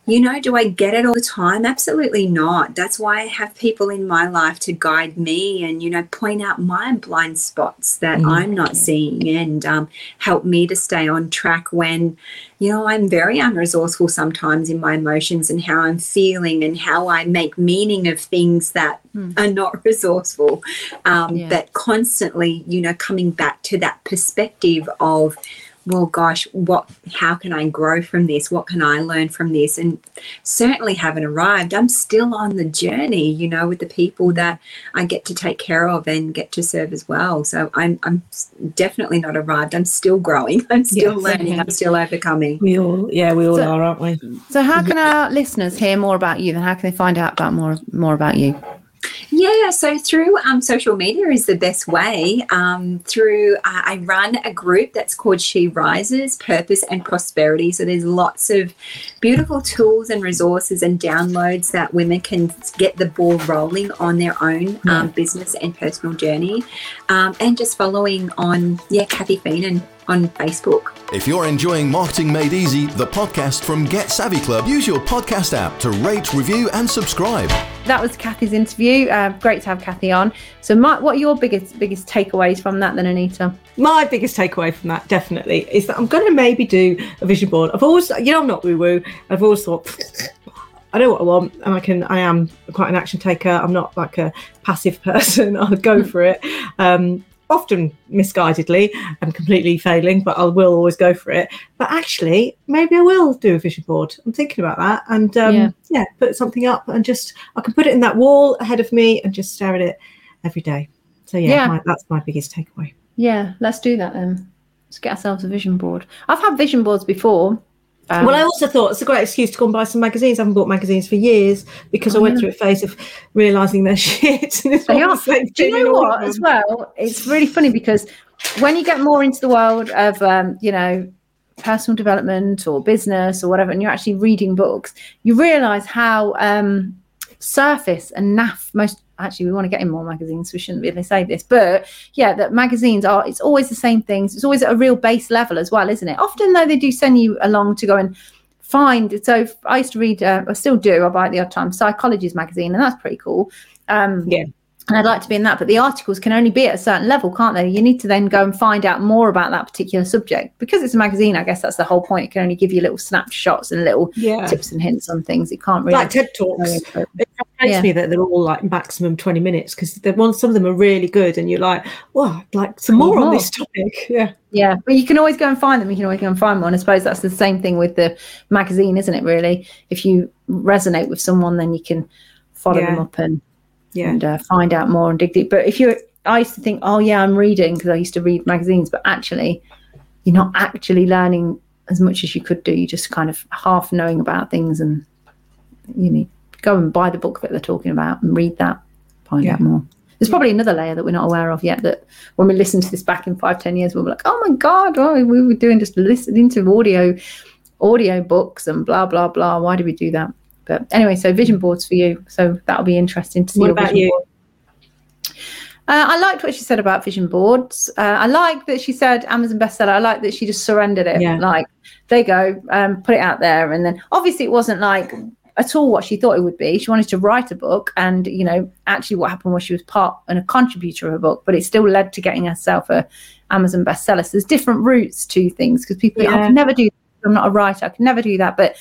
you know, do I get it all the time? Absolutely not. That's why I have people in my life to guide me and, you know, point out my blind spots that Mm, I'm not seeing and um, help me to stay on track when, you know, I'm very unresourceful sometimes in my emotions and how I'm feeling and how I make meaning of things that are not resourceful. Um, Yeah. But constantly, you know, coming back to that perspective of, well, gosh, what? How can I grow from this? What can I learn from this? And certainly haven't arrived. I'm still on the journey, you know, with the people that I get to take care of and get to serve as well. So I'm I'm definitely not arrived. I'm still growing. I'm still Yes. learning. I'm still overcoming. We all, yeah, we all So- are, aren't we? So, how can our listeners hear more about you? Then, how can they find out about more more about you? Yeah, so through um, social media is the best way. Um, through uh, I run a group that's called She Rises Purpose and Prosperity. So there's lots of beautiful tools and resources and downloads that women can get the ball rolling on their own um, business and personal journey. Um, and just following on, yeah, Kathy Feenan on Facebook. If you're enjoying Marketing Made Easy, the podcast from Get Savvy Club, use your podcast app to rate, review, and subscribe. That was Kathy's interview. Uh, great to have Kathy on. So, what are your biggest biggest takeaways from that? Then, Anita. My biggest takeaway from that definitely is that I'm going to maybe do a vision board. I've always, you know, I'm not woo woo. I've always thought, I know what I want, and I can. I am quite an action taker. I'm not like a passive person. I'll go for it. Um, often misguidedly and completely failing, but I will always go for it. But actually, maybe I will do a vision board. I'm thinking about that, and um, Yeah. yeah. put something up and just I can put it in that wall ahead of me and just stare at it every day. So yeah, Yeah. My, that's my biggest takeaway. Yeah, let's do that then. Let's get ourselves a vision board. I've had vision boards before. Um, well, I also thought it's a great excuse to go and buy some magazines. I haven't bought magazines for years because I went through a phase of realizing they're shit. They are. Do you know what? As well, it's really funny because when you get more into the world of, um, you know, personal development or business or whatever, and you're actually reading books, you realise how um, surface and naff most. Actually, we want to get in more magazines. We shouldn't really say this, but yeah, that magazines are. It's always the same things. It's always at a real base level as well, isn't it? Often though, they do send you along to go and find. So I used to read. Uh, I still do. I buy it the odd time. Psychology's magazine, and that's pretty cool. Um, Yeah. And I'd like to be in that, but the articles can only be at a certain level, can't they? You need to then go and find out more about that particular subject because it's a magazine. I guess that's the whole point. It can only give you little snapshots and little Yeah. tips and hints on things. It can't really. Like TED Talks. it. Frustrates Yeah. me that they're all like maximum 20 minutes because the ones some of them are really good and you're like, well, I'd like some more on this topic. Yeah. Yeah, but you can always go and find them. You can always go and find one. I suppose that's the same thing with the magazine, isn't it? Really, if you resonate with someone, then you can follow Yeah. them up and Yeah. and uh, find out more and dig deep. But if you're, I used to think, oh yeah, I'm reading because I used to read magazines, but actually, you're not actually learning as much as you could do. You're just kind of half knowing about things, and you need go and buy the book that they're talking about and read that, find Yeah. out more. There's probably another layer that we're not aware of yet. That when we listen to this back in five, ten years, we'll be like, oh my god, we were doing just listening to audio, audio books and blah blah blah. Why did we do that? But anyway, so vision boards for you. So that'll be interesting to see. What your about vision you? board. Uh, I liked what she said about vision boards. Uh, I like that she said Amazon bestseller. I like that she just surrendered it. Yeah. Like, there you go, um, put it out there. And then obviously it wasn't like at all what she thought it would be. She wanted to write a book. And, you know, actually what happened was she was part and a contributor of a book, but it still led to getting herself a Amazon bestseller. So there's different routes to things because people think, I can never do that. I'm not a writer. I can never do that. But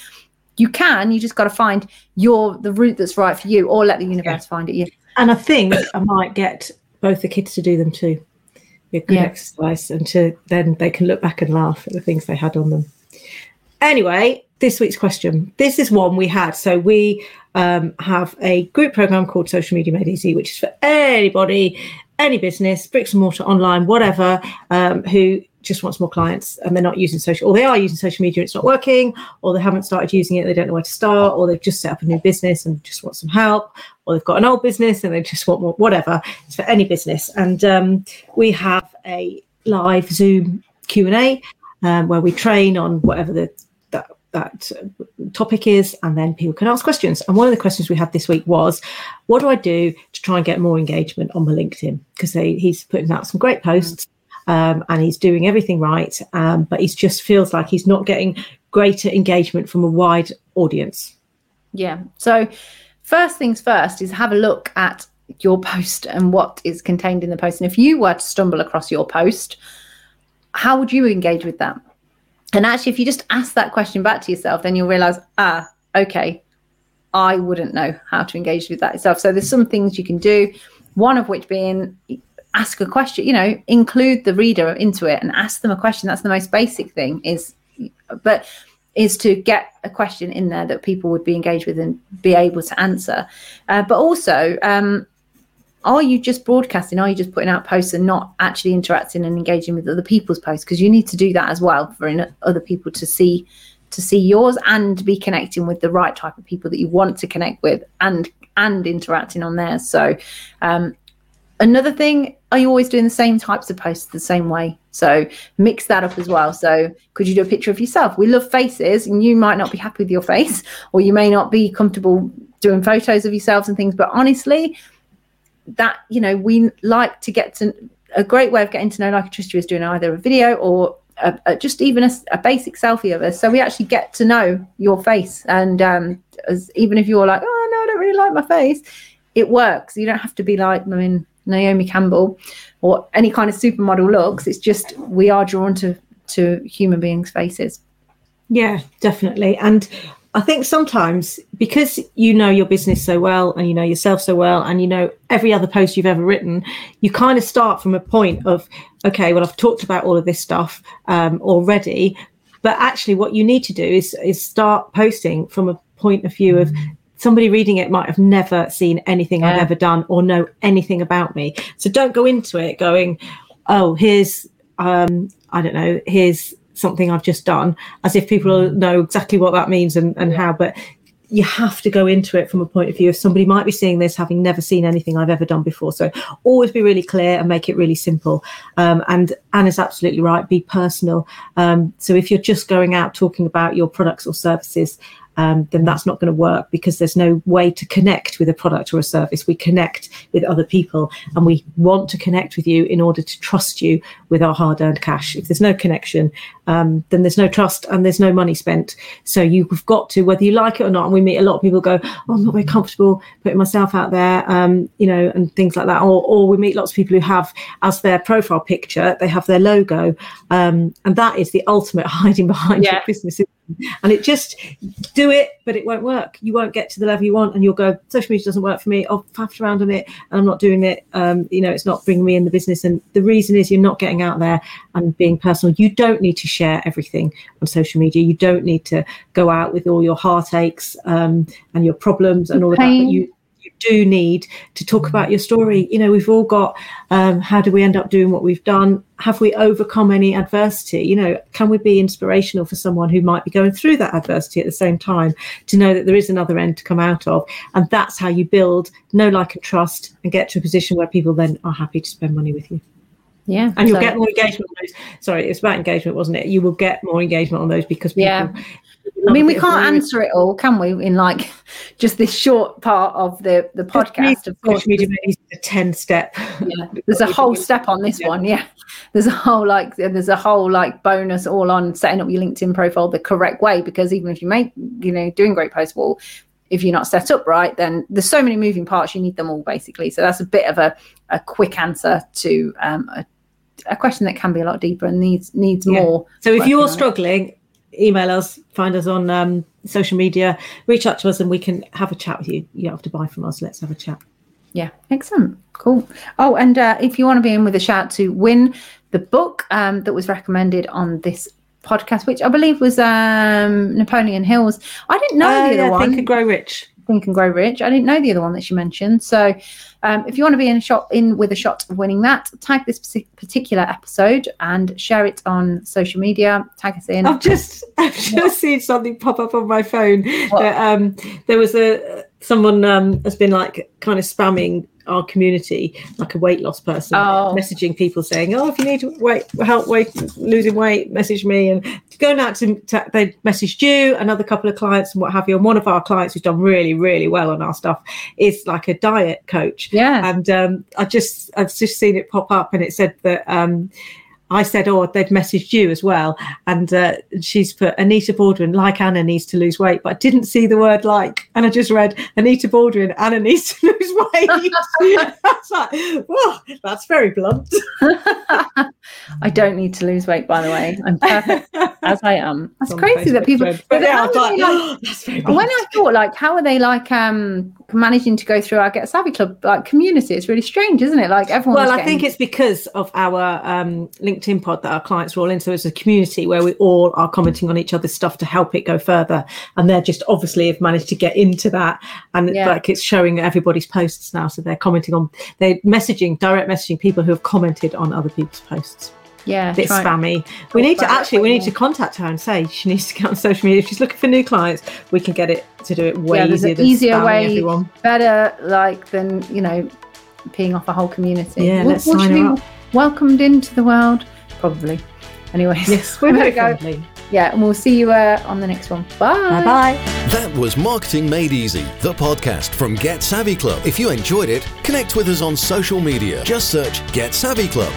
you can, you just got to find your the route that's right for you or let the universe find it you. And I think I might get both the kids to do them too. A good Yeah. exercise, and to then they can look back and laugh at the things they had on them. Anyway, this week's question. This is one we had. So we um, have a group program called Social Media Made Easy, which is for anybody, any business, bricks and mortar, online, whatever, um, who just wants more clients and they're not using social, or they are using social media, and it's not working, or they haven't started using it, they don't know where to start, or they've just set up a new business and just want some help, or they've got an old business and they just want more, whatever. It's for any business. And um, we have a live Zoom Q and A um, where we train on whatever the that that topic is, and then people can ask questions. And one of the questions we had this week was, "What do I do to try and get more engagement on my LinkedIn?" Because he's putting out some great posts. Um, and he's doing everything right, um, but he just feels like he's not getting greater engagement from a wide audience. Yeah. So, first things first is have a look at your post and what is contained in the post. And if you were to stumble across your post, how would you engage with that? And actually, if you just ask that question back to yourself, then you'll realize, ah, okay, I wouldn't know how to engage with that itself. So there's some things you can do. One of which being ask a question, you know, include the reader into it and ask them a question. That's the most basic thing is, but is to get a question in there that people would be engaged with and be able to answer. Uh, but also, um, are you just broadcasting? Are you just putting out posts and not actually interacting and engaging with other people's posts? Because you need to do that as well for other people to see to see yours and be connecting with the right type of people that you want to connect with and and interacting on there. So um, another thing, are you always doing the same types of posts the same way? So mix that up as well. So could you do a picture of yourself? We love faces, and you might not be happy with your face, or you may not be comfortable doing photos of yourselves and things. But honestly, that you know we like to get to a great way of getting to know like a Trista is doing either a video or a, a, just even a, a, basic selfie of us so we actually get to know your face and um, as, even if you're like oh no i don't really like my face it works you don't have to be like i mean naomi campbell or any kind of supermodel looks it's just we are drawn to to human beings faces yeah definitely and I think sometimes because you know your business so well and you know yourself so well and you know every other post you've ever written, you kind of start from a point of, okay, well, I've talked about all of this stuff um, already. But actually, what you need to do is, is start posting from a point of view of somebody reading it might have never seen anything yeah. I've ever done or know anything about me. So don't go into it going, oh, here's, um, I don't know, here's something I've just done, as if people mm. know exactly what that means and, and how. But you have to go into it from a point of view of somebody might be seeing this having never seen anything I've ever done before. So always be really clear and make it really simple. Um, and Anna's absolutely right. Be personal. Um, so if you're just going out talking about your products or services, um, then that's not going to work because there's no way to connect with a product or a service. We connect with other people and we want to connect with you in order to trust you with our hard earned cash. If there's no connection, um, then there's no trust and there's no money spent. So you've got to, whether you like it or not, and we meet a lot of people go, oh, I'm not very comfortable putting myself out there, um, you know, and things like that. Or, or we meet lots of people who have as their profile picture, they have their logo. Um, and that is the ultimate hiding behind yeah. your business and it just do it, but it won't work. You won't get to the level you want, and you'll go, social media doesn't work for me. I've faffed around on it, and I'm not doing it. Um, you know, it's not bringing me in the business. And the reason is you're not getting out there and being personal. You don't need to share everything on social media. You don't need to go out with all your heartaches um, and your problems and all of that. But you do need to talk about your story. You know, we've all got um, how do we end up doing what we've done? Have we overcome any adversity? You know, can we be inspirational for someone who might be going through that adversity at the same time to know that there is another end to come out of? And that's how you build know, like, and trust and get to a position where people then are happy to spend money with you. Yeah. And you'll so, get more engagement on those. Sorry, it's about engagement, wasn't it? You will get more engagement on those because people yeah. I mean, we can't answer it all, can we? In like just this short part of the the podcast. Of course, media is a ten step. Yeah, there's a whole step on this one. Yeah, there's a whole like there's a whole like bonus all on setting up your LinkedIn profile the correct way. Because even if you make you know doing great posts, well, if you're not set up right, then there's so many moving parts. You need them all basically. So that's a bit of a a quick answer to um, a, a question that can be a lot deeper and needs needs yeah. more. So if you're struggling email us, find us on um, social media, reach out to us, and we can have a chat with you. You don't have to buy from us. Let's have a chat. Yeah, excellent. Cool. Oh, and uh, if you want to be in with a shout to win the book um, that was recommended on this podcast, which I believe was um, Napoleon Hills. I didn't know Oh, the other yeah, one. Think and Grow Rich. Think and Grow Rich. I didn't know the other one that she mentioned. So, um, if you want to be in a shot in with a shot of winning that, tag this particular episode and share it on social media. Tag us in. I've just I've just seen something pop up on my phone. That, um, there was a someone um, has been like kind of spamming our community, like a weight loss person, Oh. messaging people saying, "Oh, if you need weight help weight losing weight, message me." And going out to, to they messaged you, another couple of clients, and what have you. And one of our clients who's done really really well on our stuff is like a diet coach yeah. and um, I just I've just seen it pop up, and it said that um, I said, "Oh, they've messaged you as well," and uh, she's put Anita Baldwin like Anna needs to lose weight, but I didn't see the word like, and I just read Anita Baldwin Anna needs to lose weight. I was like, "Whoa, that's very blunt." I don't need to lose weight, by the way. I'm perfect as I am. That's On the crazy that people. thread. But but yeah, I how was are like, "Oh, "That's very blunt." when I thought, like, how are they like um managing to go through our Get Savvy Club like community? It's really strange, isn't it? Like everyone. Well, I getting- think it's because of our um, LinkedIn pod that our clients are all in. So it's a community where we all are commenting on each other's stuff to help it go further. And they're just obviously have managed to get into that. And Yeah. like it's showing everybody's posts now. So they're commenting on, they're messaging, direct messaging people who have commented on other people's posts. yeah, A bit spammy. We need to actually, we need to contact her and say she needs to get on social media. If she's looking for new clients, we can get it to do it way Yeah, there's easier an easier way. everyone. better like than you know peeing off a whole community. Yeah, Will- let's will sign her up. Welcomed into the world, probably. Anyways, Yes, we we're better very go. friendly. Yeah, and we'll see you uh, on the next one. Bye. Bye bye. That was Marketing Made Easy, the podcast from Get Savvy Club. If you enjoyed it, connect with us on social media. Just search Get Savvy Club.